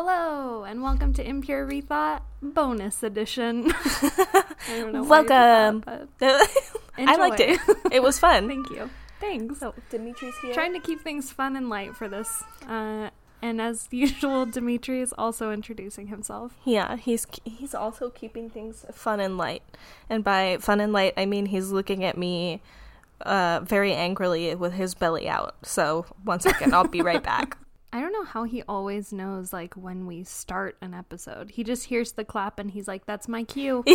Hello, and welcome to Impure Rethought Bonus Edition. I don't know. why I Welcome. that, I liked it. It was fun. Thank you. Thanks. So Dimitri's here. Trying to keep things fun and light for this. Uh, and as usual, Dimitri is also introducing himself. yeah, he's he's also keeping things fun and light. And by fun and light, I mean he's looking at me uh, very angrily with his belly out. So one second, I'll be right back. I don't know how he always knows like when we start an episode. He just hears the clap and he's like, "That's my cue."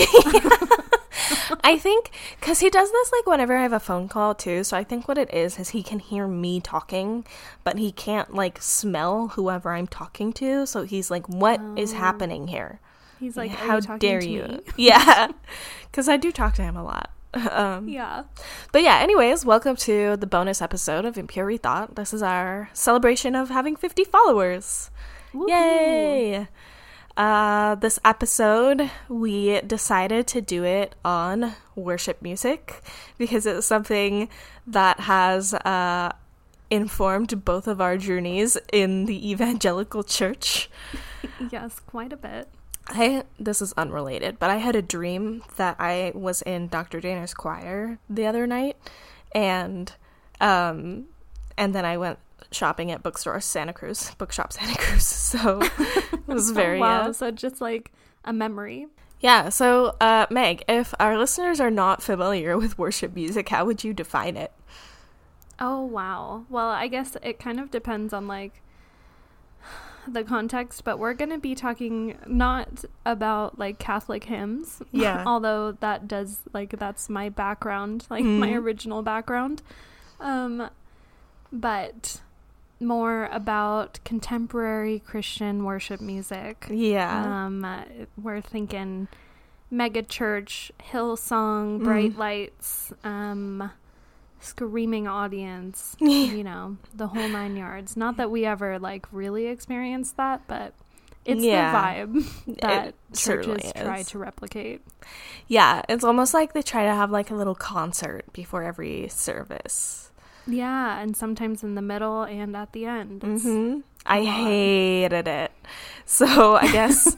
I think because he does this like whenever I have a phone call too. So I think what it is is he can hear me talking, but he can't like smell whoever I'm talking to. So he's like, "What is Oh. happening here? He's like, "Are How you dare to you?" me?" Yeah, because I do talk to him a lot. Um, Yeah. But yeah, anyways, welcome to the bonus episode of Impure Thought. This is our celebration of having 50 followers. Woohoo. Yay! Uh, this episode, we decided to do it on worship music because it's something that has uh, informed both of our journeys in the evangelical church. Yes, quite a bit. I this is unrelated, but I had a dream that I was in Dr. Dana's choir the other night and um and then I went shopping at bookstore Santa Cruz, bookshop Santa Cruz. So it was very wow. uh, So just like a memory. Yeah, so uh Meg, if our listeners are not familiar with worship music, how would you define it? Oh wow. Well, I guess it kind of depends on like the context, but we're going to be talking not about like Catholic hymns. Yeah. Although that does like that's my background, like my Mhm. original background. Um but more about contemporary Christian worship music. Yeah. Um, uh, we're thinking mega church, Hillsong, bright Mm. lights, um, screaming audience, you know, the whole nine yards. Not that we ever like really experienced that, but it's Yeah. the vibe that churches try is. to replicate. yeah, it's almost like they try to have like a little concert before every service. Yeah, and sometimes in the middle and at the end. It's- hmm I hated it. So I guess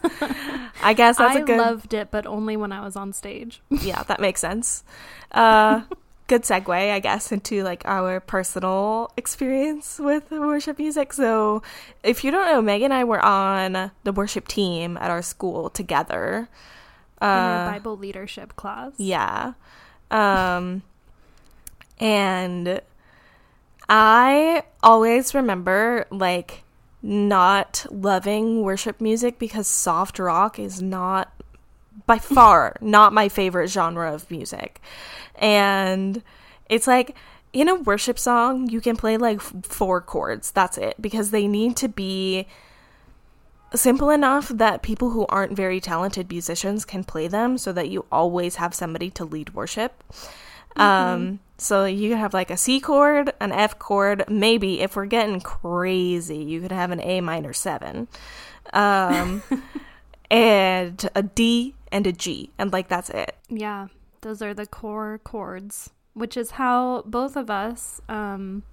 I guess that's I a good I loved it, but only when I was on stage. yeah, that makes sense. Uh good segue, I guess, into like our personal experience with worship music. So if you don't know, Meg and I were on the worship team at our school together. in our Uh, Bible leadership class. yeah. Um and I always remember like not loving worship music because soft rock is not by far not my favorite genre of music. And it's like in a worship song, you can play like f- four chords. That's it because they need to be simple enough that people who aren't very talented musicians can play them so that you always have somebody to lead worship. Um, so you have like a C chord, an F chord, maybe if we're getting crazy, you could have an A minor seven, um, and a D and a G, and like that's it. Yeah, those are the core chords, which is how both of us, um,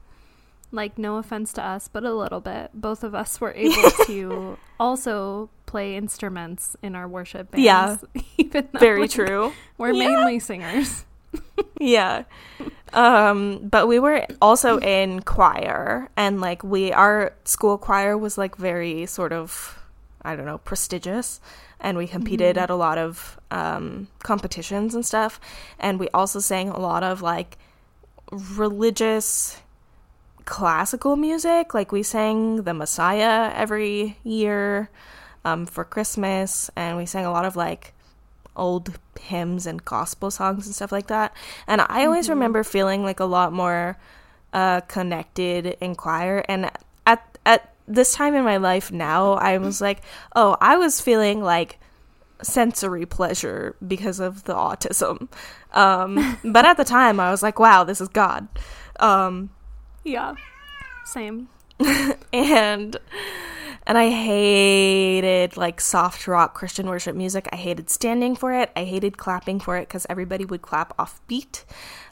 like no offense to us, but a little bit, both of us were able to also play instruments in our worship bands. Yeah. even though Very like, true. We're Yeah. mainly singers. yeah. Um, but we were also in choir and like we our school choir was like very sort of I don't know, prestigious and we competed Mhm. at a lot of um competitions and stuff and we also sang a lot of like religious classical music like we sang the Messiah every year um for Christmas and we sang a lot of like old hymns and gospel songs and stuff like that. And I always Mhm. remember feeling like a lot more uh, connected in choir. And at at this time in my life now, I was like, oh, I was feeling like sensory pleasure because of the autism. Um, but at the time, I was like, wow, this is God. Um, Yeah, same. and and I hated like soft rock Christian worship music. I hated standing for it. I hated clapping for it because everybody would clap off beat.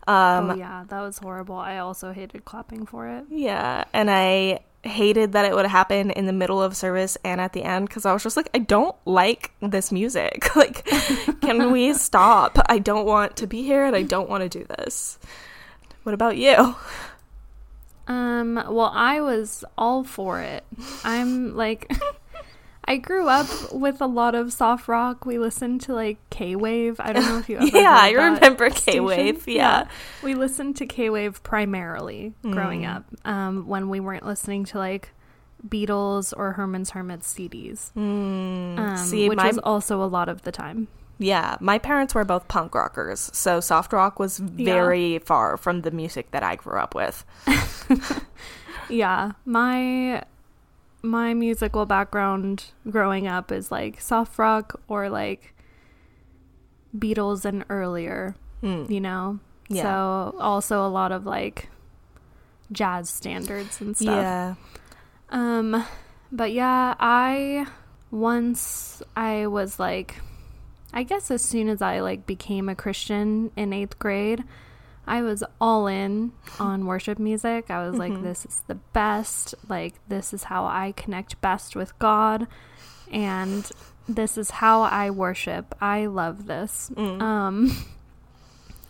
Um, oh yeah, that was horrible. I also hated clapping for it. yeah, and I hated that it would happen in the middle of service and at the end because I was just like, I don't like this music. like, can we stop? I don't want to be here and I don't want to do this. What about you? Um, well, I was all for it. I'm like I grew up with a lot of soft rock. We listened to like K Wave. I don't know if you ever Yeah, I remember. K-Wave, yeah. We listened to K Wave primarily growing Mm. up. Um, when we weren't listening to like Beatles or Herman's Hermits CDs. Mm, Um, see, which my was also a lot of the time. yeah, my parents were both punk rockers, so soft rock was very far from the music that I grew up with. Yeah, my my musical background growing up is like soft rock or like Beatles and earlier, Mm. you know. Yeah. So also a lot of like jazz standards and stuff. Yeah. Um but yeah, I once I was like I guess as soon as I like became a Christian in 8th grade, I was all in on worship music. I was like Mhm. this is the best. Like this is how I connect best with God and this is how I worship. I love this. Mm. Um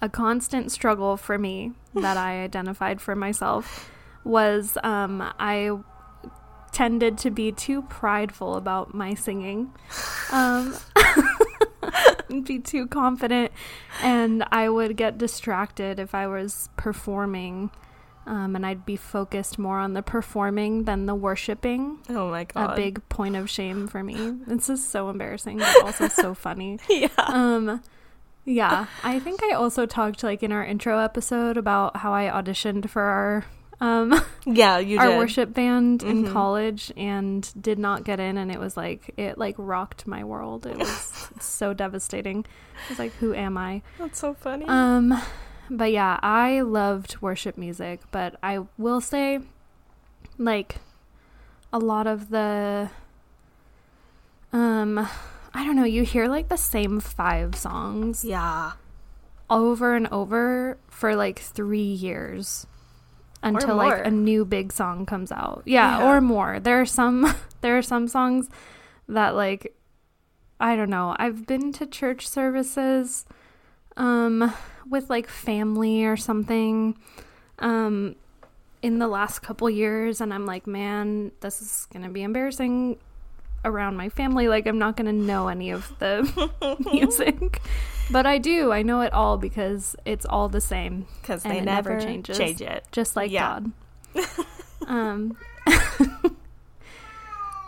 a constant struggle for me that I identified for myself was um, I tended to be too prideful about my singing, um, be too confident, and I would get distracted if I was performing. Um, and I'd be focused more on the performing than the worshiping. oh my god. A big point of shame for me. This is so embarrassing, but also so funny yeah. um yeah i think i also talked like in our intro episode about how i auditioned for our um Yeah, you our did. worship band in Mhm. college and did not get in and it was like it like rocked my world it was so devastating i was like who am i That's so funny. um but yeah i loved worship music but i will say like a lot of the um i don't know you hear like the same five songs yeah. over and over for like three years until like a new big song comes out. Yeah, Yeah. or more. There are some there are some songs that like I don't know. I've been to church services um with like family or something um in the last couple years and I'm like, man, this is going to be embarrassing around my family like I'm not going to know any of the music. But I do. I know it all because it's all the same, Because they it never, never changes. change it. just like Yeah. God. um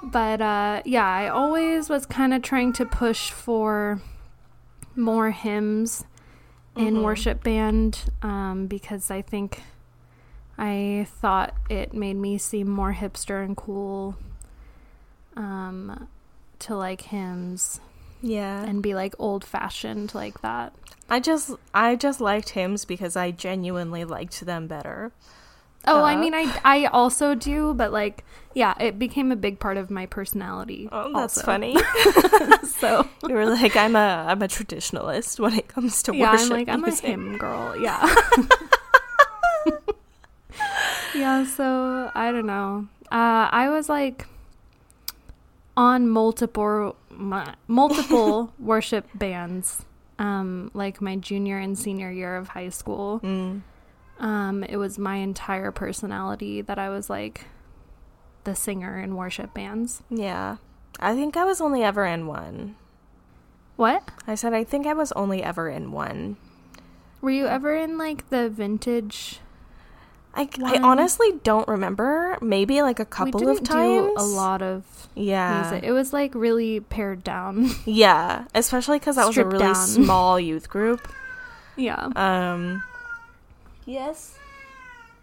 But uh yeah, I always was kind of trying to push for more hymns in Mhm. worship band um because I think I thought it made me seem more hipster and cool um to like hymns Yeah. and be like old fashioned like that. I just I just liked hymns because I genuinely liked them better. Oh, I Uh, mean, I I also do, but like, yeah, it became a big part of my personality. Oh, that's also. funny. So you were like, I'm a I'm a traditionalist when it comes to yeah, worship I'm like I'm a hymn girl. Yeah. yeah. So I don't know. Uh, I was like on multiple multiple worship bands. Um, like my junior and senior year of high school. Mm. Um, it was my entire personality that I was like the singer in worship bands. Yeah. I think I was only ever in one. What? I said I think I was only ever in one. Were you ever in like the vintage? I, I honestly don't remember. Maybe like a couple of times. a lot of Yeah. music. It was like really pared down. Yeah, especially because that was a really down. small youth group. yeah. Um. Yes.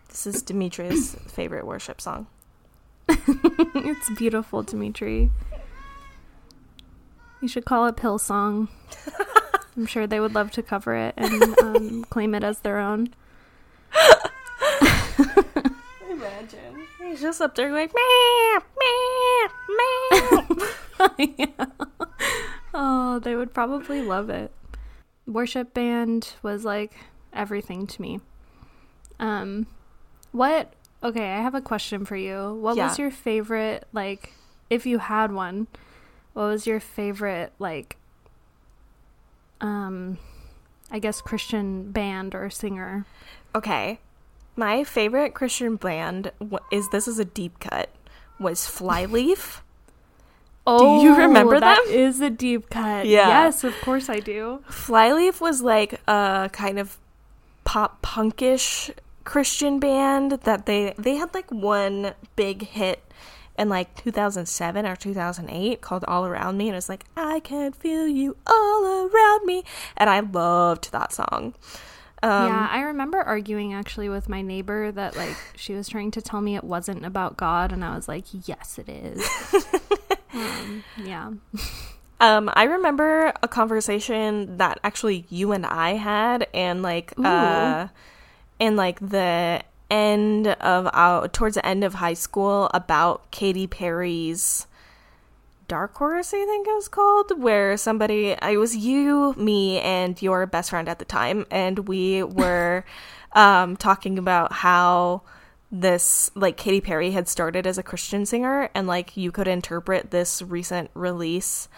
This is Dimitri's favorite worship song. it's beautiful, Dimitri. You should call it Pill Song. I'm sure they would love to cover it and um, claim it as their own. Imagine. He's just up there like meow, meow, meow. yeah. Oh, they would probably love it. Worship band was like everything to me. Um, what Okay, I have a question for you. What Yeah. was your favorite like if you had one? What was your favorite like um I guess Christian band or singer? Okay. My favorite Christian band is this is a deep cut was Flyleaf. Oh, do you oh, remember that them? is a deep cut. Yeah. Yes, of course I do. Flyleaf was like a kind of pop punkish Christian band that they they had like one big hit in like 2007 or 2008 called All Around Me and it was like I can feel you all around me and I loved that song. Um, yeah, I remember arguing actually with my neighbor that like she was trying to tell me it wasn't about God, and I was like, "Yes, it is." um, yeah. Um, I remember a conversation that actually you and I had, and like, uh, in like the end of our towards the end of high school about Katy Perry's Dark Horse, I think it was called, where somebody, I was you, me, and your best friend at the time, and we were um, talking about how this, like, Katy Perry had started as a Christian singer, and like you could interpret this recent release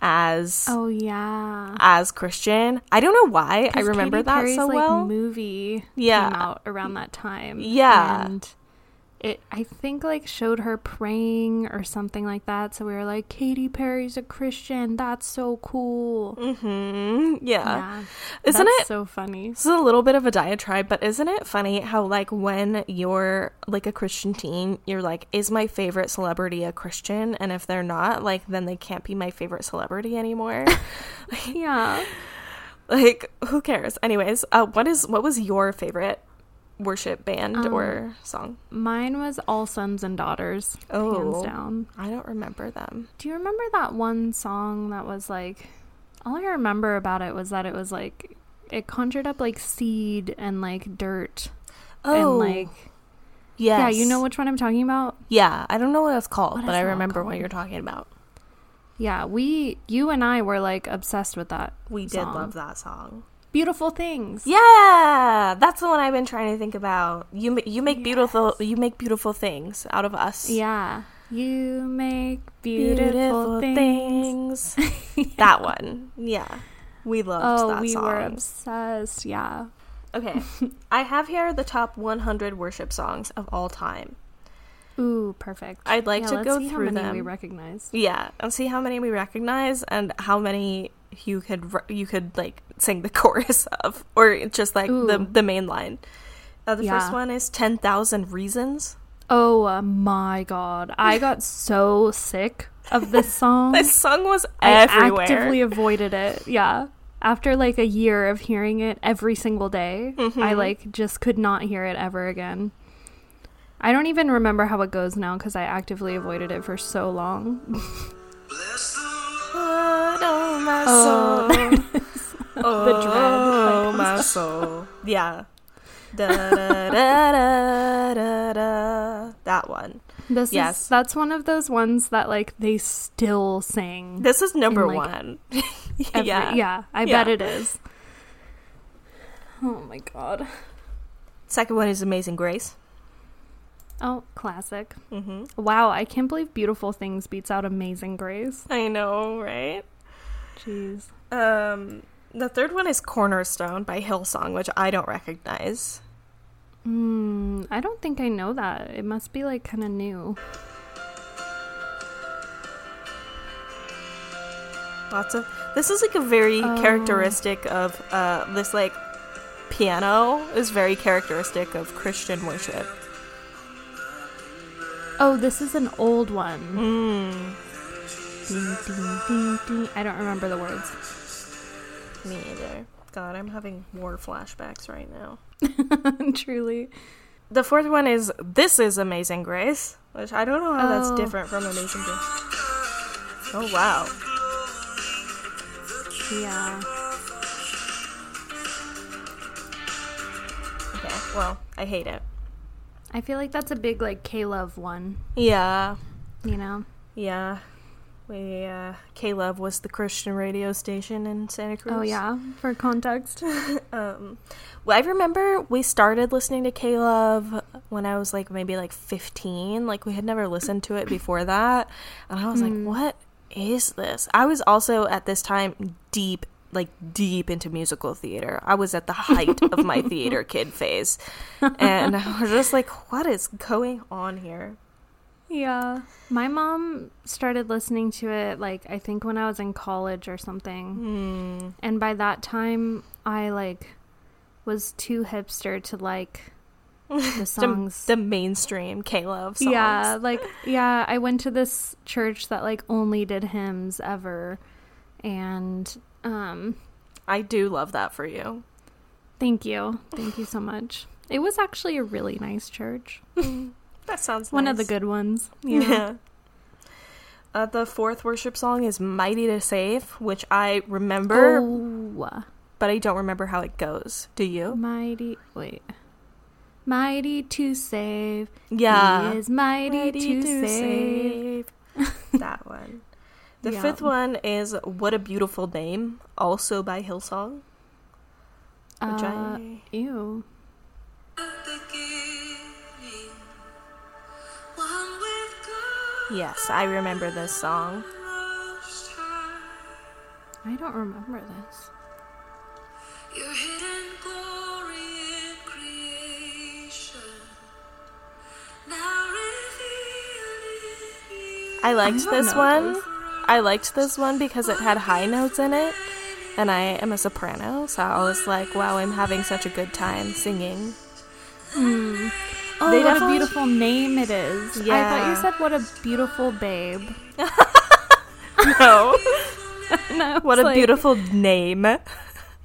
as Oh yeah. as Christian. I don't know why i remember Katy that Perry's, so like, well. Movie Yeah. came out around that time. Yeah. and it I think like showed her praying or something like that. So we were like, Katy Perry's a Christian. That's so cool. hmm Yeah. Yeah, Isn't that's it so funny? This is a little bit of a diatribe, but isn't it funny how like when you're like a Christian teen, you're like, is my favorite celebrity a Christian? And if they're not, like then they can't be my favorite celebrity anymore. Yeah. like who cares? Anyways, uh, what is what was your favorite worship band Um, or song? Mine was All Sons and Daughters, Oh. hands down. I don't remember them. Do you remember that one song that was like all I remember about it was that it was like it conjured up like seed and like dirt and like Oh, yes. yeah, you know which one I'm talking about? Yeah, I don't know what it's called, What but I remember what you're talking about. Yeah, we you and I were like obsessed with that. We did love that song. Beautiful things. Yeah, that's the one I've been trying to think about. You you make beautiful you make beautiful things out of us. Yeah. You make beautiful, things. things. That one. Yeah. We loved Oh, that we song. were obsessed. Yeah. okay. I have here the top 100 worship songs of all time. Ooh, perfect. I'd like Yeah, to go through how many we recognize. Yeah, and see how many we recognize and how many you could you could like sing the chorus of or just like the Ooh. the main line. Uh, the first one is 10,000 Reasons. Oh uh, my god. I got so sick of this song. This song was I everywhere. actively avoided it. Yeah. After like a year of hearing it every single day, Mm-hmm. I like just could not hear it ever again. I don't even remember how it goes now because I actively avoided it for so long. Lord, oh my Oh, soul. oh, The dread. Oh, my soul. Yeah. Da, da, da, da, da, da. That one. This Yes. is that's one of those ones that like they still sing. This is number like, one. every- yeah. yeah, I Yeah. bet it is. Oh my god. Second one is Amazing Grace. Oh, classic. hmm Wow, I can't believe Beautiful Things beats out Amazing Grace. I know, right? Jeez. Um, the third one is Cornerstone by Hillsong, which I don't recognize. Hmm, I don't think I know that. It must be like kind of new. Lots of this is like a very Oh. characteristic of uh this like piano is very characteristic of Christian worship. Oh, this is an old one. Mm, Ding, ding, ding, ding. I don't remember the words. me either. God, I'm having war flashbacks right now. Truly. The fourth one is This is Amazing Grace, which I don't know how Oh. that's different from Amazing Grace. Oh wow. Yeah. Okay, well, I hate it. I feel like that's a big like K Love one, Yeah, you know? yeah. We uh K-Love was the Christian radio station in Santa Cruz. Oh yeah, for context. Um, well, I remember we started listening to K-Love when I was like maybe like 15. Like we had never listened to it before that. And I was like, what is this? I was also at this time deep like deep into musical theater. I was at the height of my theater kid phase. And I was just like, what is going on here? Yeah. My mom started listening to it like I think when I was in college or something. Hmm. And by that time I like was too hipster to like the The, songs. the mainstream K Love songs. yeah, like yeah, I went to this church that like only did hymns ever. And um I do love that for you. thank you. Thank you so much. It was actually a really nice church. That sounds One of the good ones. Yeah. Uh, the fourth worship song is Mighty to Save, which I remember, Oh, but I don't remember how it goes. Do you? mighty. Wait. Mighty to save. Yeah. He is mighty, to, save. that one. The Yeah. fifth one is What a Beautiful Name, also by Hillsong. Which Uh, I. ew. Yes, I remember this song. I don't remember this. Your hidden glory in creation, now in you. I liked I this one. this. I liked this one because it had high notes in it, and I am a soprano, so I was like, wow, I'm having such a good time singing. Hmm. Oh, They what a beautiful name it is. I thought you said what a beautiful babe. No. no, what a beautiful name. I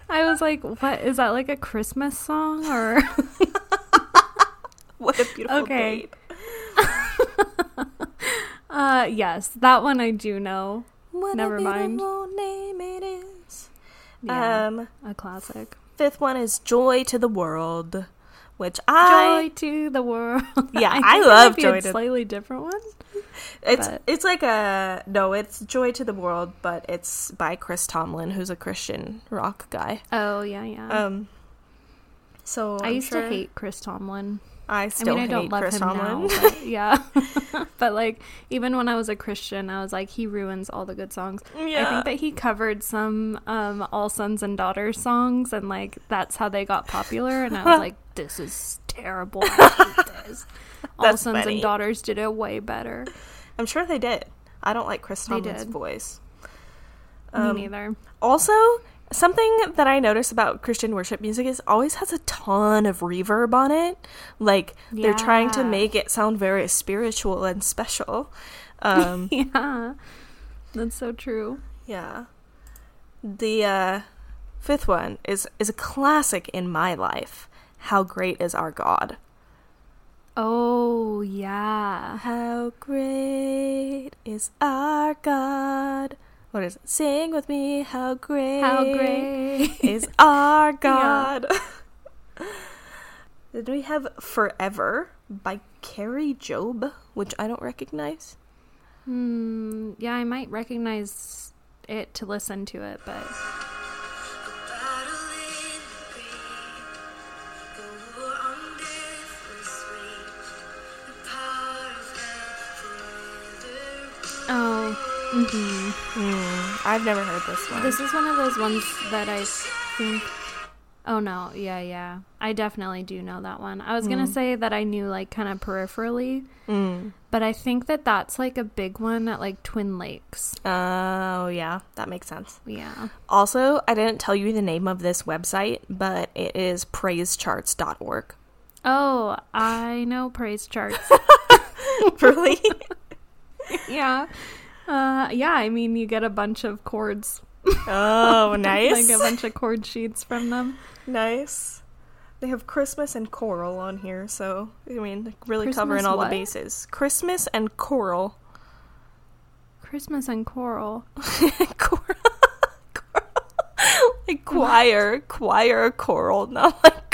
was like, what is that like a Christmas song or? What a beautiful Okay. babe. Uh, yes, that one I do know. What Never a mind. name it is. Yeah, Um, a classic. fifth one is Joy to the World, which I Joy to the world. Yeah, think I love Joy a to- slightly different one. it's but- it's like a no, it's Joy to the World, but it's by Chris Tomlin, who's a Christian rock guy. Oh yeah, yeah. Um, so I I'm used sure to hate Chris Tomlin. I still I mean, I don't hate love Chris him Tomlin. now, but yeah. but like, even when I was a Christian, I was like, he ruins all the good songs. Yeah. I think that he covered some um, All Sons and Daughters songs, and like that's how they got popular. And I was like, this is terrible. This. All Sons funny. and Daughters did it way better. I'm sure they did. I don't like Chris Tomlin's voice. Um, Me neither. Also, something that I notice about Christian worship music is always has a ton of reverb on it. Like they're trying to make it sound very spiritual and special. Um, Yeah, that's so true. yeah. The uh, fifth one is is a classic in my life. How great is our God? Oh yeah. How great is our God? What is it? Sing with me. How great? How great is our God. Then we have Forever by Kari Jobe, which I don't recognize. Hmm. Yeah, I might recognize it to listen to it, but A battle in the grave, the war on death was waged, the power of hell forever oh. Hmm Hmm, I've never heard this one. This is one of those ones that I think. Oh no, yeah, yeah. I definitely do know that one. I was gonna say that I knew like kind of peripherally, Mm. but I think that that's like a big one at like Twin Lakes. Oh, yeah, that makes sense. Yeah. Also, I didn't tell you the name of this website, but it is praisecharts.org. Oh, I know praise charts. really? yeah. Uh, yeah. I mean, you get a bunch of chords, oh, nice. like a bunch of chord sheets from them. Nice. They have Christmas and choral on here, so I mean, like, really Christmas covering all what? the bases. Christmas and choral. Christmas and choral. choral. like choir, choir, choral, not like coral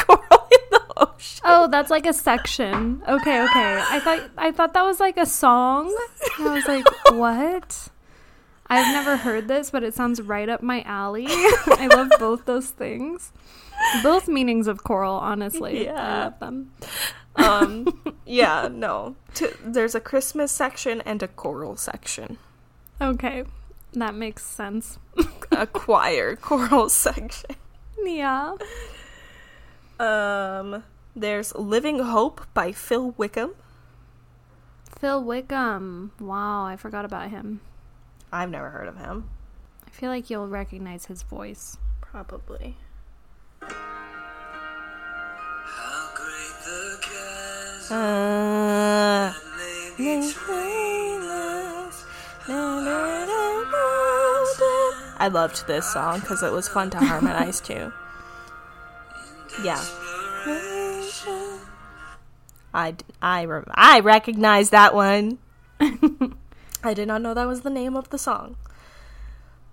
Oh, that's like a section. Okay, okay. I thought I thought that was like a song. And I was like, what? I've never heard this, but it sounds right up my alley. I love both those things. Both meanings of coral, honestly. I Yeah. love them. Um, yeah, no. T- there's a Christmas section and a coral section. Okay. That makes sense. A choir choral section. Yeah. Um, there's Living Hope by Phil Wickham. Phil Wickham. Wow, I forgot about him. I've never heard of him. I feel like you'll recognize his voice. Probably. How great the Uh, lay between us. I loved this song because it was fun to harmonize to. Yeah. I, I, I recognize that one. I did not know that was the name of the song.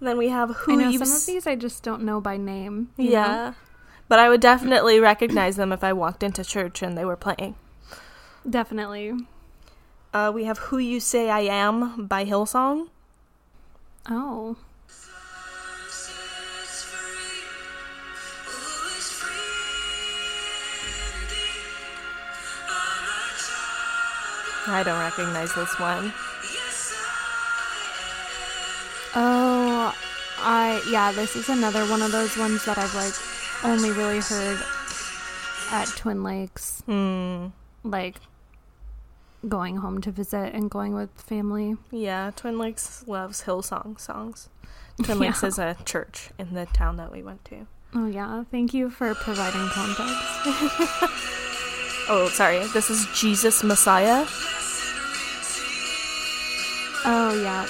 Then we have Who know some of these I just don't know by name. you know? Yeah. But I would definitely recognize them if I walked into church and they were playing. Definitely. Uh, we have Who You Say I Am by Hillsong. Oh. I don't recognize this one. Oh, I yeah, this is another one of those ones that I've like only really heard at Twin Lakes, Hmm. like going home to visit and going with family. Yeah, Twin Lakes loves Hillsong songs. Twin Yeah. Lakes is a church in the town that we went to. Oh yeah, thank you for providing context. Oh, sorry. This is Jesus Messiah. Oh yeah.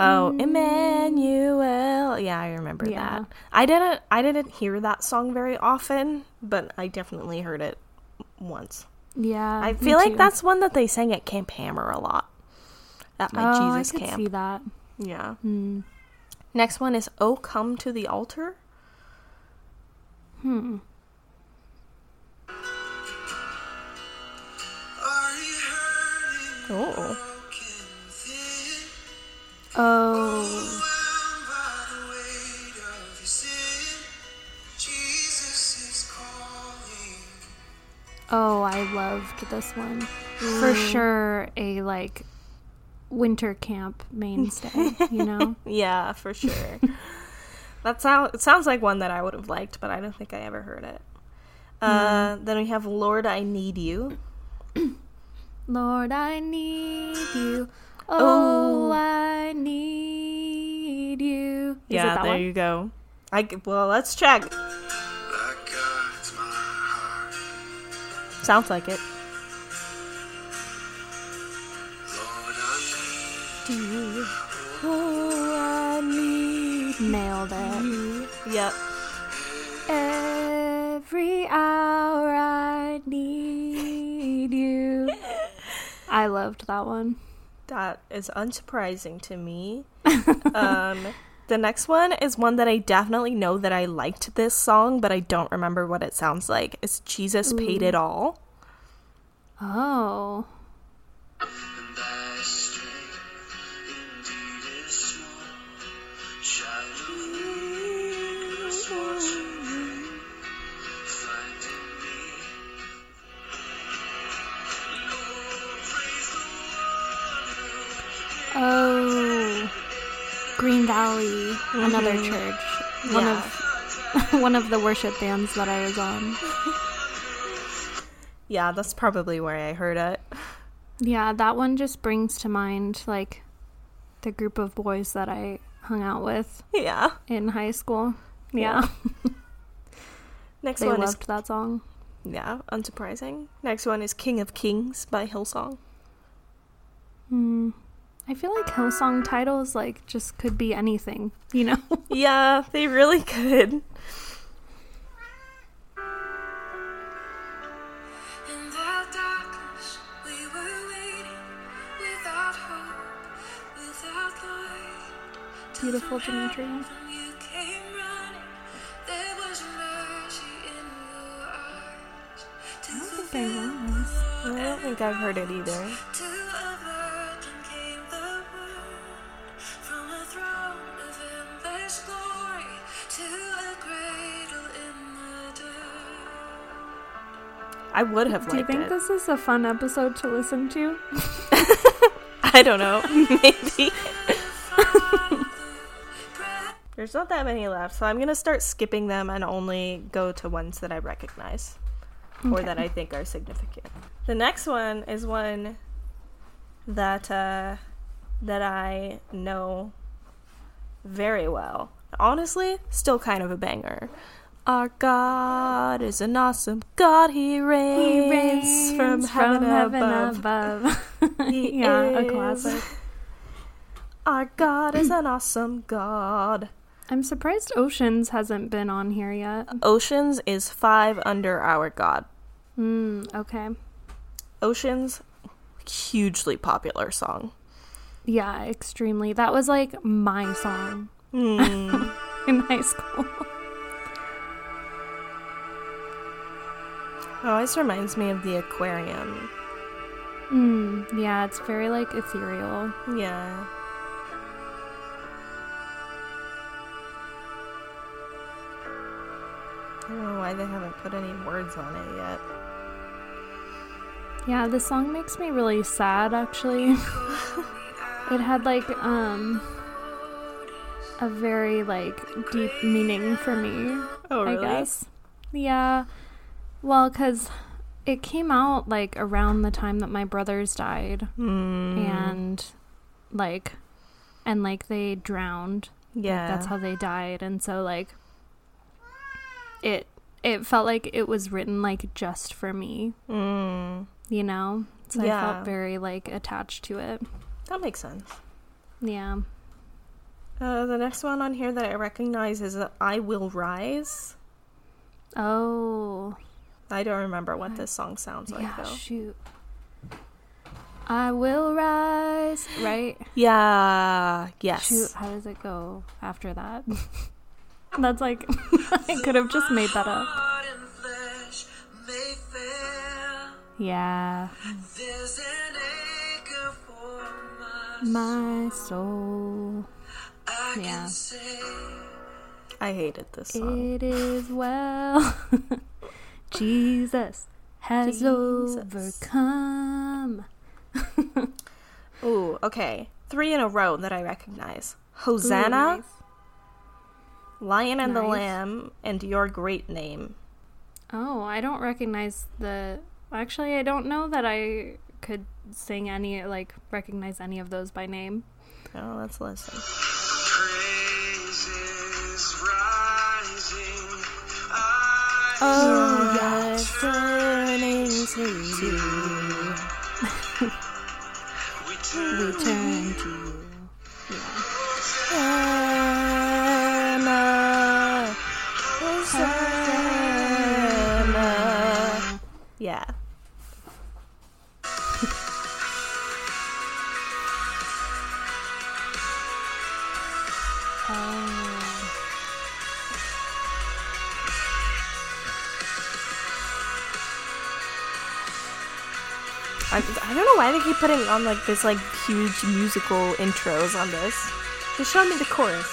Oh, Emmanuel. Yeah, I remember Yeah. that. I didn't I didn't hear that song very often, but I definitely heard it once. Yeah. I feel like too. that's one that they sang at Camp Hammer a lot. At my oh, Jesus I could camp. see that. Yeah. Hmm. Next one is Oh Come to the Altar. Hmm. Is calling. Oh, I loved this one. For sure a like winter camp mainstay, you know? Yeah, for sure. that sound it sounds like one that I would have liked, but I don't think I ever heard it. Uh, Then we have Lord, I Need You. Lord, I need you. Oh, Oh. I need you. Is yeah, there one? you go. I well, let's check. That guides my heart. Sounds like it. Lord, I need you. Oh, I need Nailed it. you. Yep. I loved that one. That is unsurprising to me. um, the next one is one that I definitely know that I liked this song, but I don't remember what it sounds like. It's Jesus Paid It All. Oh. Oh. Green Valley, another church. One Yeah. of one of the worship bands that I was on. Yeah, that's probably where I heard it. Yeah, that one just brings to mind like the group of boys that I hung out with Yeah. in high school. Yeah, Next they one loved that song. yeah, unsurprising. Next one is King of Kings by Hillsong. Hmm. I feel like Hillsong titles like just could be anything, you know? yeah, they really could. In that darkness, we were waiting without hope, without light. Beautiful Dimitri. When you came running, there was mercy in your eyes. To I don't think I was. I don't think I've heard it either. I would have Do you think it. this is a fun episode to listen to? I don't know. Maybe. There's not that many left, so I'm gonna start skipping them and only go to ones that I recognize or that I think are significant. The next one is one that uh, that I know very well. Honestly, still kind of a banger. Our God is an awesome God. He reigns, He reigns from heaven, above. above. He yeah, a classic. Our God is an awesome God. I'm surprised Oceans hasn't been on here yet. Oceans is five under our God. Mm, okay. Oceans, hugely popular song. Yeah, extremely. That was like my song Hmm. in high school. Always reminds me of the aquarium. Mm, yeah, it's very like ethereal. Yeah. I don't know why they haven't put any words on it yet. Yeah, the song makes me really sad actually. it had like um a very like deep meaning for me, Oh, I guess. Yeah. Well, cuz it came out like around the time that my brothers died Hmm. and like and like they drowned. Like, yeah. that's how they died and so like it it felt like it was written like just for me, Mm. you know? So I felt very like attached to it. That makes sense. Yeah. Uh, the next one on here that I recognize is I Will Rise. Oh. I don't remember what this song sounds like yeah, though. shoot. I will rise, right? Yeah, yes. Shoot, how does it go after that? That's like I could have just made that up. Heart and flesh may fail. Yeah. There's an anchor for my My soul. I Yeah. can say I hated this song. It is well. Jesus has Jesus. overcome. Ooh, okay. Three in a row that I recognize. Ooh, Hosanna, nice. Lion and the Lamb, and Your Great Name. Oh, I don't recognize the. Actually, I don't know that I could sing any, like, recognize any of those by name. Oh, let's listen. praises rising. I Oh, yes, turning to you. We turn to you. Putting on like this like huge musical intros on this. Just show me the chorus.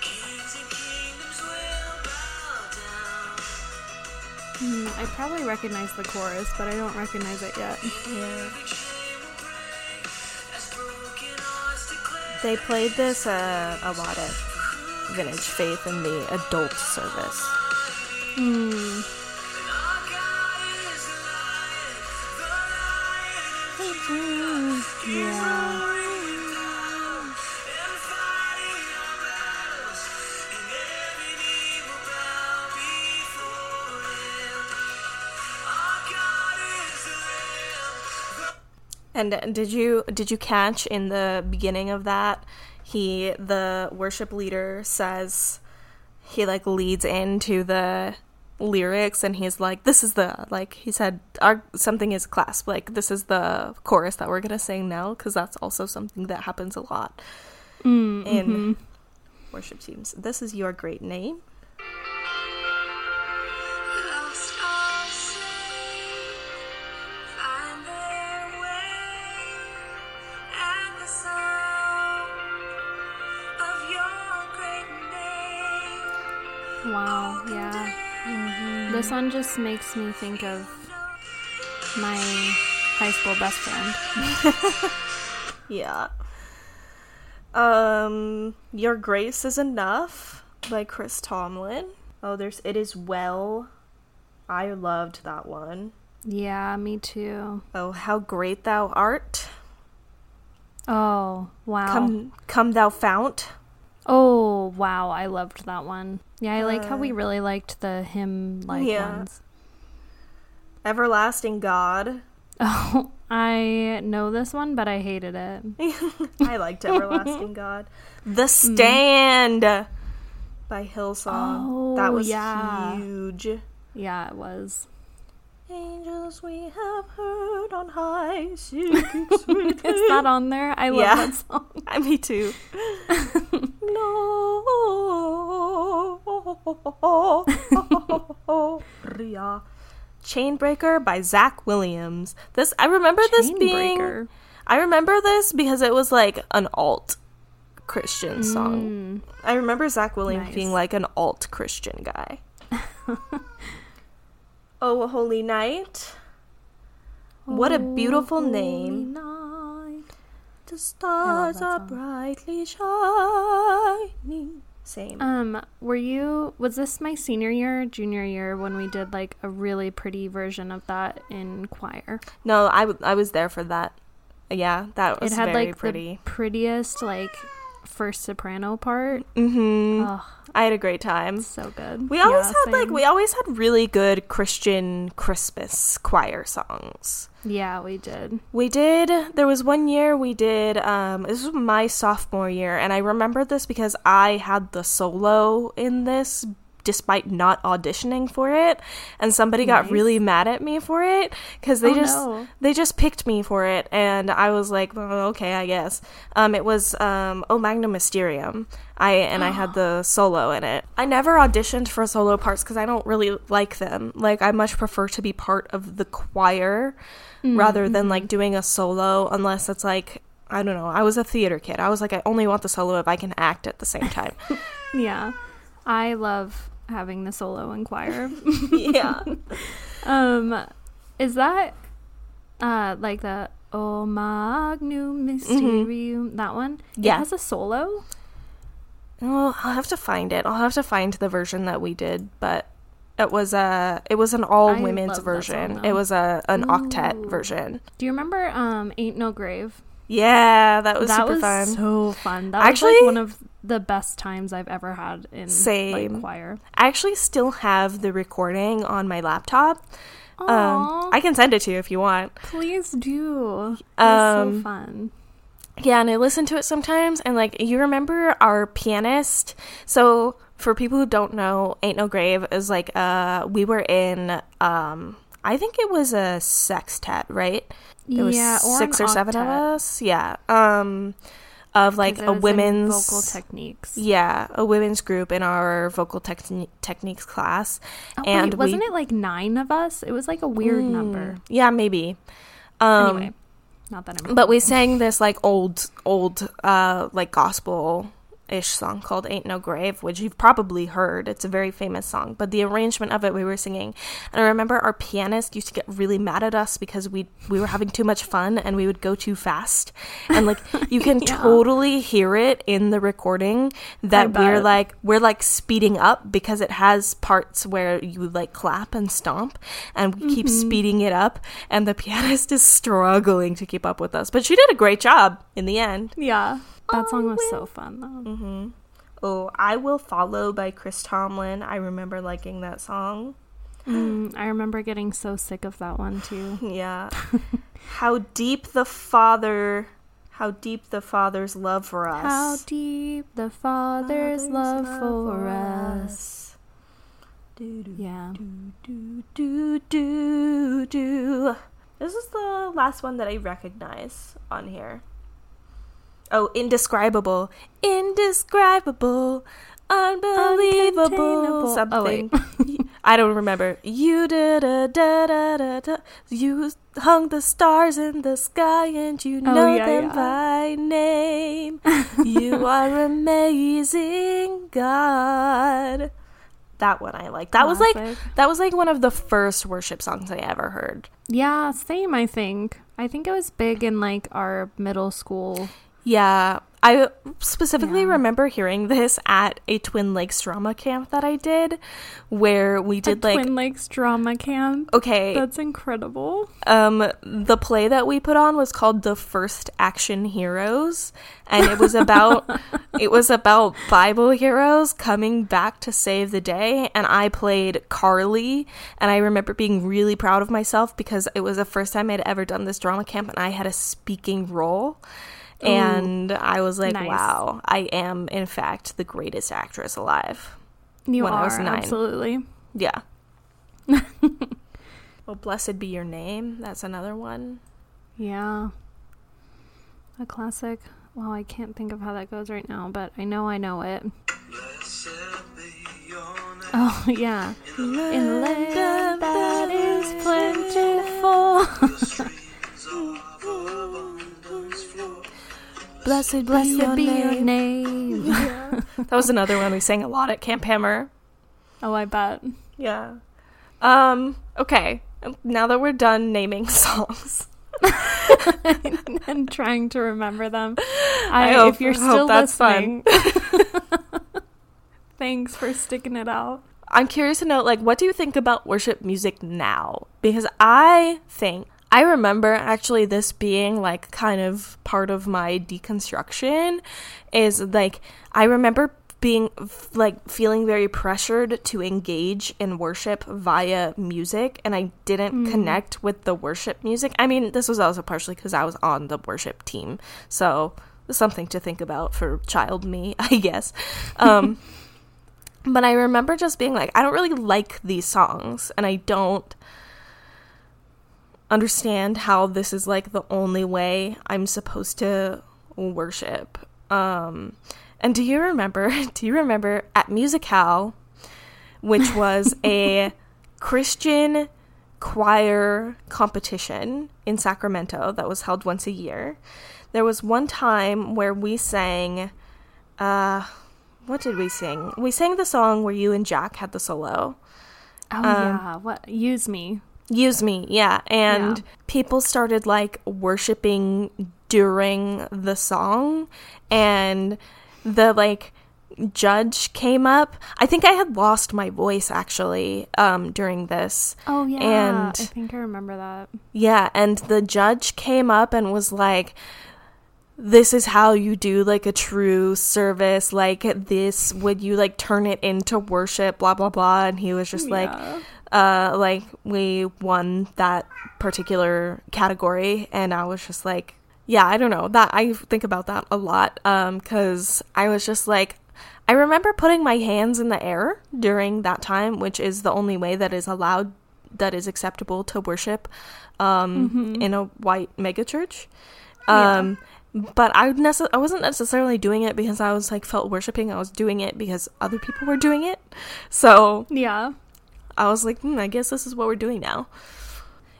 kings and kingdoms will bow down. Hmm, I probably recognize the chorus, but I don't recognize it yet. Yeah. Every chain will break as broken hearts declare. They played this uh, a lot at Vintage Faith in the adult service. Hmm. And did you did you catch in the beginning of that he the worship leader says he like leads into the lyrics and he's like this is the like he said our something is clasp like this is the chorus that we're gonna sing now because that's also something that happens a lot Mm, in mhm. worship teams this is your great name One just makes me think of my high school best friend. Yeah. Um, Your Grace is Enough by Chris Tomlin. Oh, there's It Is Well. I loved that one. Yeah, me too. Oh, How Great Thou Art. Oh, wow. Come, come Thou Fount. Oh, wow. I loved that one. Yeah, I like how we really liked the hymn like Yeah. ones. Everlasting God. Oh, I know this one, but I hated it. I liked Everlasting God. The mm. Stand by Hillsong. Oh, that was yeah. huge. Yeah, it was. Angels we have heard on high, sweet Is that on there? I love Yeah. that song. I, me too. Gloria. Chainbreaker by Zach Williams. This I remember this being I remember this because it was like an alt Christian song. I remember Zach Williams Mm. Nice. being like an alt Christian guy. Oh, Holy Night. What a beautiful Holy name. night. The stars are brightly shining. Same. Um, were you was this my senior year, junior year when we did like a really pretty version of that in choir? no, I, w- I was there for that. Yeah, that was it had very like pretty. the prettiest like first soprano part. Mm-hmm. Oh, I had a great time. so good. We always Yeah, had like we always had really good Christian Christmas choir songs. Yeah, we did. We did there was one year we did um this was my sophomore year and I remember this because I had the solo in this despite not auditioning for it. And somebody got really mad at me for it cuz they Oh, just no. they just picked me for it. And I was like well, okay I guess. Um it was um O Magnum Mysterium. I and I had the solo in it. I never auditioned for solo parts cuz I don't really like them. Like I much prefer to be part of the choir rather than like doing a solo unless it's like I don't know I was a theater kid. I was like I only want the solo if I can act at the same time. Yeah. I love having the solo in choir. yeah um is that uh like the O Magnum Mysterium that one? Mm-hmm. Yeah. It has a solo? Oh, I'll have to find it. I'll have to find the version that we did, but it was a it was an all women's version. song, it was a an octet version. Do you remember um Ain't No Grave? Yeah, that was that super was fun. so fun. That Actually- was like one of the best times I've ever had in Same. like choir. I actually still have the recording on my laptop. Um, I can send it to you if you want. Please do. It was Um, so fun. Yeah, and I listen to it sometimes, and like you remember our pianist. So for people who don't know, "Ain't No Grave" is like uh we were in um I think it was a sextet, right? There was yeah, or six an or seven of us. Yeah, um, of like a was women's vocal techniques. Yeah, a women's group in our vocal techni- techniques class, Oh, and wait, wasn't we, it like nine of us? It was like a weird number. Mm, Yeah, maybe. Um, Anyway, not that I'm. but we sang this like old old uh like gospel ish song called Ain't No Grave, which you've probably heard. It's a very famous song, but the arrangement of it we were singing. And I remember our pianist used to get really mad at us because we we were having too much fun and we would go too fast. And like you can Yeah. totally hear it in the recording that we're like we're like speeding up because it has parts where you like clap and stomp and we keep mm-hmm. speeding it up and the pianist is struggling to keep up with us. But she did a great job in the end. yeah, that song was so fun though. Mm-hmm. Oh, I Will Follow by Chris Tomlin. I remember liking that song. Mm, I remember getting so sick of that one too. Yeah. how deep the Father, how deep the Father's love for us. How deep the Father's, love, for us. Do, do, Yeah. do, do, do, do. This is the last one that I recognize on here. Oh, indescribable. Indescribable. Unbelievable. Oh, Something. Oh. I don't remember. You da da da da da da. You hung the stars in the sky and you Oh, know yeah, them yeah. by name. you are amazing, God. That one I like. That was like that was like one of the first worship songs I ever heard. Yeah, same, I think. I think it was big in like our middle school. Yeah, I specifically Yeah. remember hearing this at a Twin Lakes drama camp that I did, where we did At like Twin Lakes drama camp. okay, That's incredible. um, the play that we put on was called The First Action Heroes, and it was about it was about Bible heroes coming back to save the day, and I played Carly, and I remember being really proud of myself because it was the first time I'd ever done this drama camp, and I had a speaking role. And I was like, Nice. wow, I am, in fact, the greatest actress alive. You When I are was nine. absolutely. Yeah. well, blessed be your name. That's another one. Yeah. A classic. Well, I can't think of how that goes right now, but I know I know it. Oh, yeah. In land that is plentiful. Blessed, Blessed be your name. That was another one we sang a lot at Camp Hammer. Oh, I bet. Yeah. Um, okay. Now that we're done naming songs. and trying to remember them. I I, hope- if you're still listening, thanks for sticking it out. I'm curious to know, like, what do you think about worship music now? Because I think I remember actually this being like kind of part of my deconstruction is like I remember being f- like feeling very pressured to engage in worship via music and I didn't connect with the worship music. I mean, this was also partially cuz I was on the worship team. So, something to think about for child me, I guess. Um but I remember just being like, I don't really like these songs, and I don't understand how this is like the only way I'm supposed to worship. Um, and do you remember? Do you remember at Musical, which was a Christian choir competition in Sacramento that was held once a year? There was one time where we sang. Uh, what did we sing? We sang the song where you and Jack had the solo. Oh Um, yeah, what use me? Use me, yeah. And Yeah. people started like worshiping during the song and the like judge came up. I think I had lost my voice actually um during this. Oh yeah, and- I think I remember that. Yeah, and the judge came up and was like this is how you do like a true service like this would you like turn it into worship blah blah blah and he was just like Yeah. Uh like we won that particular category and I was just like yeah, I don't know. That I think about that a lot um cuz I was just like I remember putting my hands in the air during that time, which is the only way that is allowed that is acceptable to worship um in a white megachurch. Yeah. Um but I nece- I wasn't necessarily doing it because I was like felt worshiping. I was doing it because other people were doing it. So Yeah. I was like, hmm, I guess this is what we're doing now.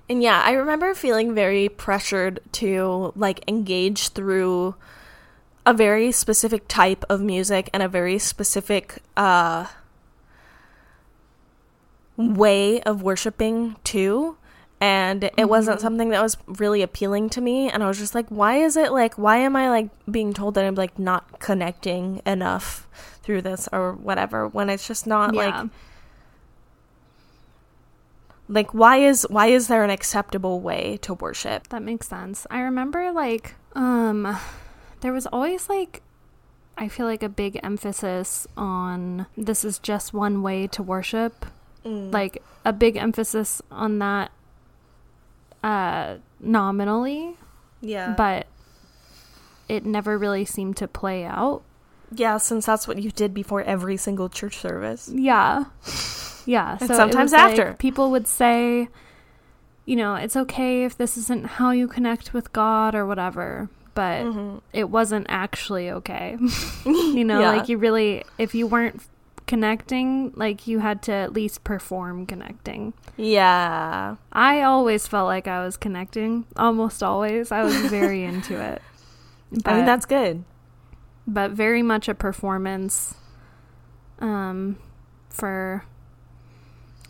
And yeah, I remember feeling very pressured to like engage through a very specific type of music and a very specific uh way of worshiping too. And it wasn't something that was really appealing to me. And I was just like, why is it like, why am I like being told that I'm like not connecting enough through this or whatever when it's just not yeah. like why is why is there an acceptable way to worship That makes sense. I remember like um there was always like I feel like a big emphasis on this is just one way to worship. Like a big emphasis on that uh nominally, yeah but it never really seemed to play out. yeah since that's what you did before every single church service Yeah. Yeah. So it sometimes was like after. people would say, you know, it's okay if this isn't how you connect with God or whatever, but Mm-hmm. it wasn't actually okay. you know, Yeah. like you really, if you weren't connecting, like you had to at least perform connecting. yeah I always felt like I was connecting, almost always. I was very into it. But, i mean that's good but very much a performance um for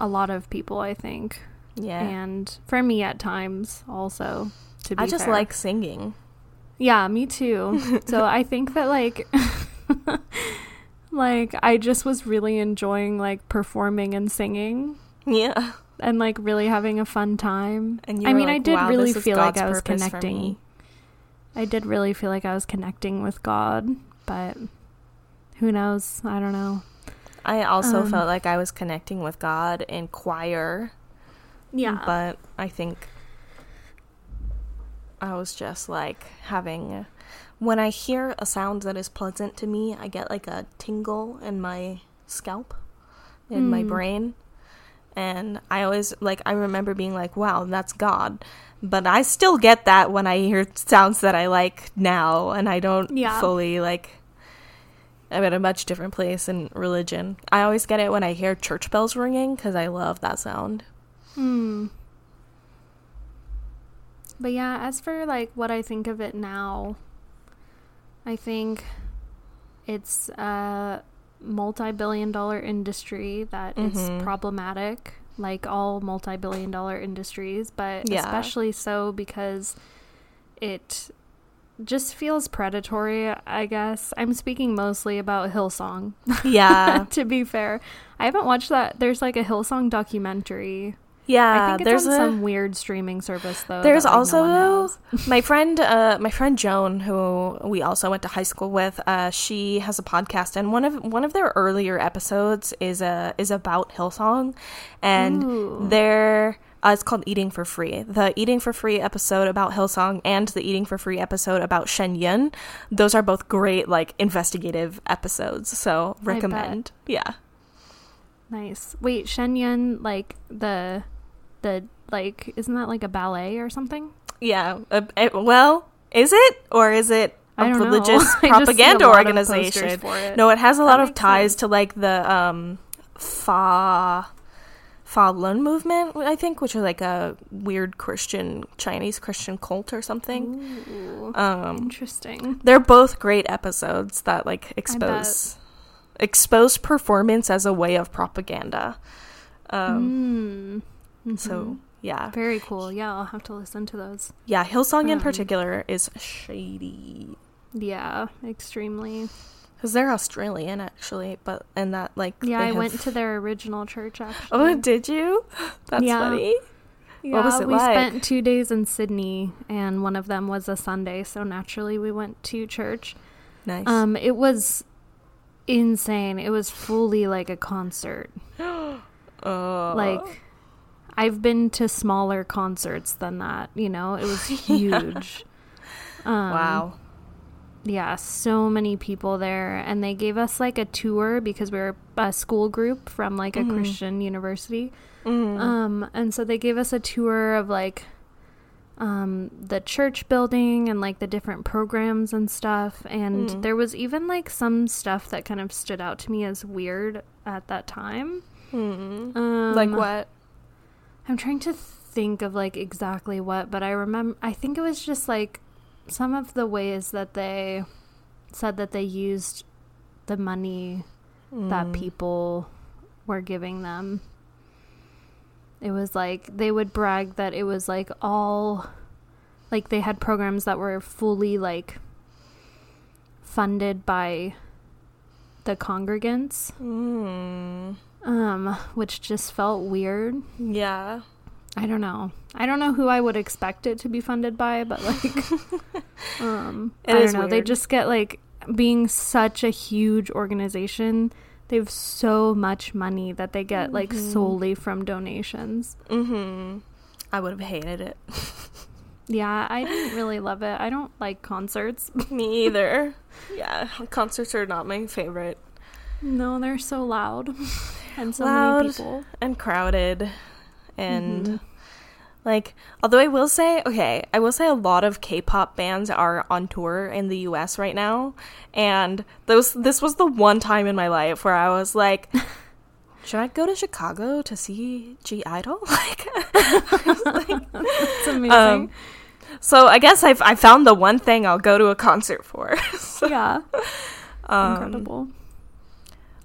a lot of people, I think. Yeah. And for me at times also, to be I just fair. like singing. Yeah, me too. so I think that like like I just was really enjoying like performing and singing Yeah. and like really having a fun time. And you I mean, I did "Wow, really feel like I was connecting. I did really feel like I was connecting with God, but who knows? I don't know. I also Um, felt like I was connecting with God in choir, Yeah. but I think I was just like having. When I hear a sound that is pleasant to me, I get like a tingle in my scalp, in my Mm. brain. And I always, like, I remember being like, wow, that's God. But I still get that when I hear sounds that I like now, and I don't Yeah. fully, like, I'm at a much different place in religion. I always get it when I hear church bells ringing because I love that sound. Hmm. But yeah, as for like what I think of it now, I think it's a multi-billion dollar industry that is Mhm. problematic like all multi-billion dollar industries, but Yeah. especially so because it just feels predatory, I guess. I'm speaking mostly about Hillsong. Yeah. to be fair, I haven't watched that. There's like a Hillsong documentary. yeah. I think it's there's on a, some weird streaming service though. There's like, also has. my friend, uh, my friend Joan, who we also went to high school with. Uh, she has a podcast, and one of one of their earlier episodes is a is about Hillsong, and Ooh. they're. Uh, it's called Eating for Free. The Eating for Free episode about Hillsong and the Eating for Free episode about Shen Yun. Those are both great, like, investigative episodes. So, recommend. Yeah. Nice. Wait, Shen Yun, like the the like isn't that like a ballet or something? Yeah. Uh, uh, well, is it? Or is it a know. religious I just see a propaganda lot of posters organization? it. No, it has a lot of ties sense. to like the um Fa Falun movement, I think, which is like a weird Christian Chinese Christian cult or something. Ooh, Um interesting. they're both great episodes that like expose expose performance as a way of propaganda. Um Mm. so Mhm. yeah. very cool. Yeah, I'll have to listen to those. Yeah, Hillsong in Um, particular is shady. Yeah, extremely. Because they're Australian, actually, but and that like Yeah, they I have- went to their original church actually. Oh, did you? That's Yeah. funny. Yeah, What was it we like? spent two days in Sydney, and one of them was a Sunday, so naturally we went to church. Nice. Um, it was insane. It was fully like a concert. Oh. Like, I've been to smaller concerts than that. You know, it was huge. Um, wow. Yeah, so many people there, and they gave us like a tour because we were a school group from like a Mhm. Christian university. Mhm. Um, and so they gave us a tour of like um the church building and like the different programs and stuff and Mm. there was even like some stuff that kind of stood out to me as weird at that time. Mhm. Um like what? I'm trying to think of like exactly what, but I remember I think it was just like some of the ways that they said that they used the money that Mm. people were giving them. It was like they would brag that it was like all like they had programs that were fully like funded by the congregants Mm. um which just felt weird. Yeah. I don't know. I don't know who I would expect it to be funded by, but like um I don't know. They just get like being such a huge organization, they have so much money that they get like Mhm. solely from donations. Mm-hmm. I would have hated it. Yeah, I didn't really love it. I don't like concerts. Me either. yeah, concerts are not my favorite. no, they're so loud and so Loud. many people. And crowded. And Mhm. like although I will say, okay, I will say a lot of K-pop bands are on tour in the US right now, and those this was the one time in my life where I was like should I go to Chicago to see (G)I-DLE? Like, It's amazing. um, so I guess I've I found the one thing I'll go to a concert for. So, yeah, um, incredible.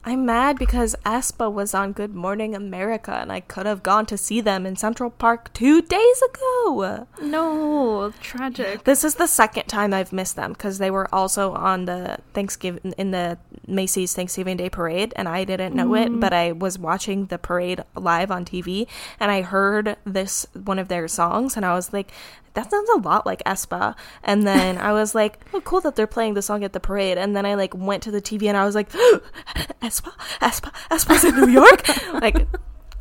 I'm mad because aespa was on Good Morning America and I could have gone to see them in Central Park two days ago. No, tragic. This is the second time I've missed them because they were also on the Thanksgiving in the Macy's Thanksgiving Day parade and I didn't know it, mm-hmm. but I was watching the parade live on TV and I heard this one of their songs and I was like, that sounds a lot like aespa. And then I was like, oh, cool that they're playing the song at the parade. And then I like went to the TV and I was like, aespa, aespa, aespa's in New York. like,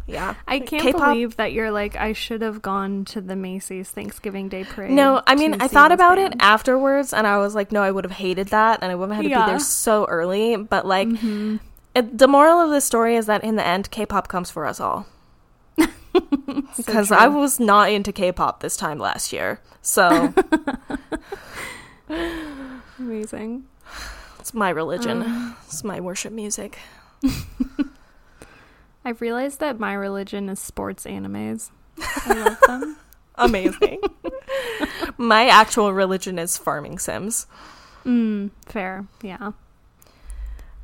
yeah. I can't K-pop- believe that you're like, I should have gone to the Macy's Thanksgiving Day parade. No, I mean, I thought about it afterwards, and I was like, no, I would have hated that, and I wouldn't have had to be there so early. But like, Mm-hmm. it, the moral of the story is that in the end, K-pop comes for us all. Because I was not into K-pop this time last year, so Amazing. it's my religion. Um. it's my worship music. I've realized that my religion is sports animes. I love them. Amazing. my actual religion is farming sims. Mm, fair. Yeah.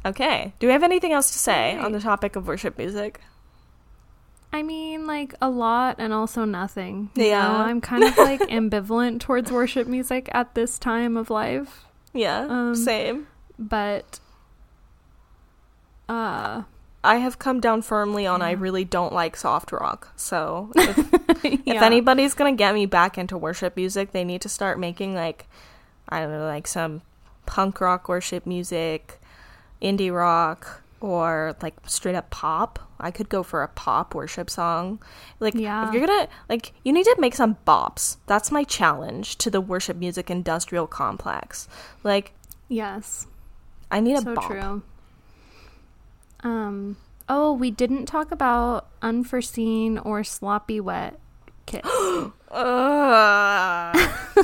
Okay. Do we have anything else to say Alright. on the topic of worship music? I mean, like a lot and also nothing. you Yeah. know? I'm kind of like ambivalent towards worship music at this time of life, Yeah, Um, same. but uh, I have come down firmly on I really don't like soft rock. So if, if anybody's gonna get me back into worship music, they need to start making like I don't know, like some punk rock worship music, indie rock, or like straight up pop. I could go for a pop worship song. Like Yeah. if you're gonna like you need to make some bops. That's my challenge to the worship music industrial complex. Like yes, I need a so bop. true. Um. Oh, we didn't talk about unforeseen or sloppy wet kiss. Ugh.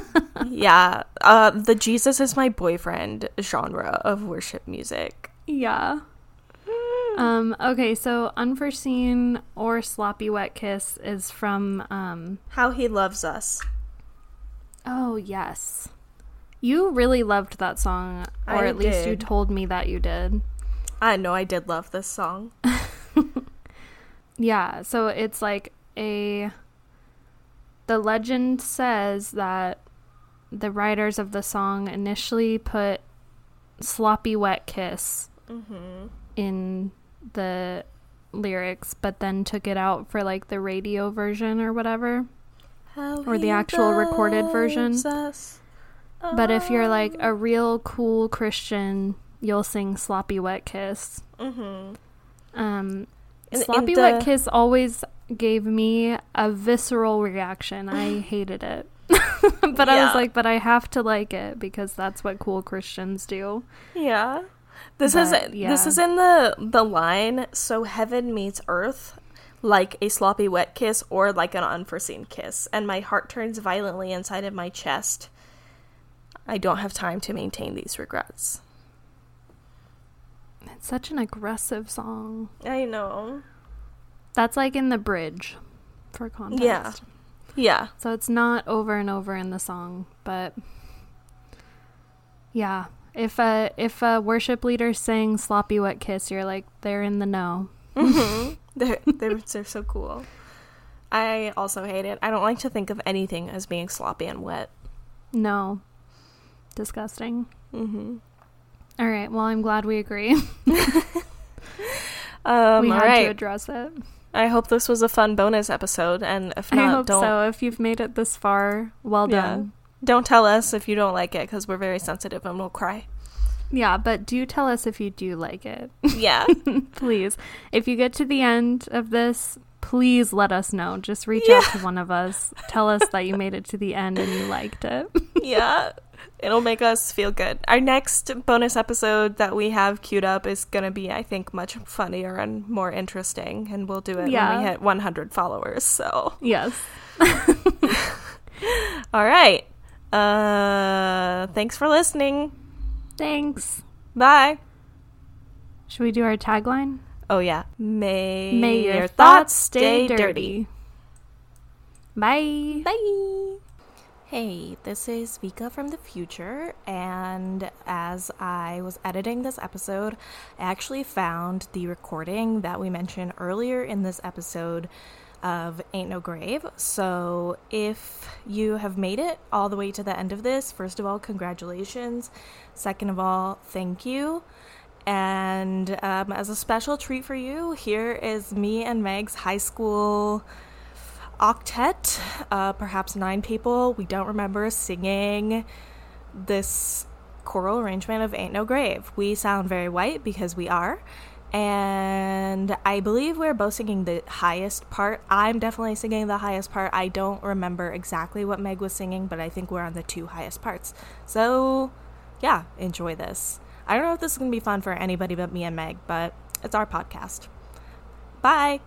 yeah, uh, the Jesus is my boyfriend genre of worship music. Yeah. Um, okay, so unforeseen or sloppy wet kiss is from um How he loves us. oh yes. You really loved that song, or I at least you told me that you did. I know I did love this song. Yeah, so it's like a the legend says that the writers of the song initially put sloppy wet kiss in the lyrics but then took it out for like the radio version or whatever How Or the actual recorded version. us. but if you're like a real cool christian you'll sing sloppy wet kiss Mhm. um sloppy the- wet kiss always gave me a visceral reaction i hated it but i was like but i have to like it because that's what cool christians do Yeah. This is But, this is in the the line so heaven meets earth like a sloppy wet kiss or like an unforeseen kiss and my heart turns violently inside of my chest. I don't have time to maintain these regrets. it's such an aggressive song I know. that's like in the bridge for context Yeah. Yeah. so it's not over and over in the song but yeah if a if a worship leader sings sloppy wet kiss you're like they're in the know hmm they're, they're they're so cool. I also hate it. I don't like to think of anything as being sloppy and wet. no disgusting Mm-hmm. all right well i'm glad we agree Um, we had right. to address it I hope this was a fun bonus episode, and if i not, hope don't so if you've made it this far well Yeah. done don't tell us if you don't like it because we're very sensitive and we'll cry. yeah but do tell us if you do like it Yeah. please if you get to the end of this please let us know just reach out to one of us tell us that you made it to the end and you liked it yeah. It'll make us feel good. Our next bonus episode that we have queued up is going to be, I think, much funnier and more interesting. And we'll do it when we hit 100 followers. So, yes all right. Uh, thanks for listening. thanks Bye. should we do our tagline Oh, yeah. May, may your thoughts stay dirty bye Bye. Hey, this is Vika from the future, and as I was editing this episode, I actually found the recording that we mentioned earlier in this episode of Ain't No Grave. So, if you have made it all the way to the end of this, first of all, congratulations. Second of all, thank you. And um, as a special treat for you, here is me and Meg's high school octet, uh, perhaps nine people. We don't remember singing this choral arrangement of Ain't No Grave. We sound very white because we are. And I believe we're both singing the highest part. I'm definitely singing the highest part. I don't remember exactly what Meg was singing, but I think we're on the two highest parts. So, yeah, enjoy this. I don't know if this is going to be fun for anybody but me and Meg, but it's our podcast. Bye.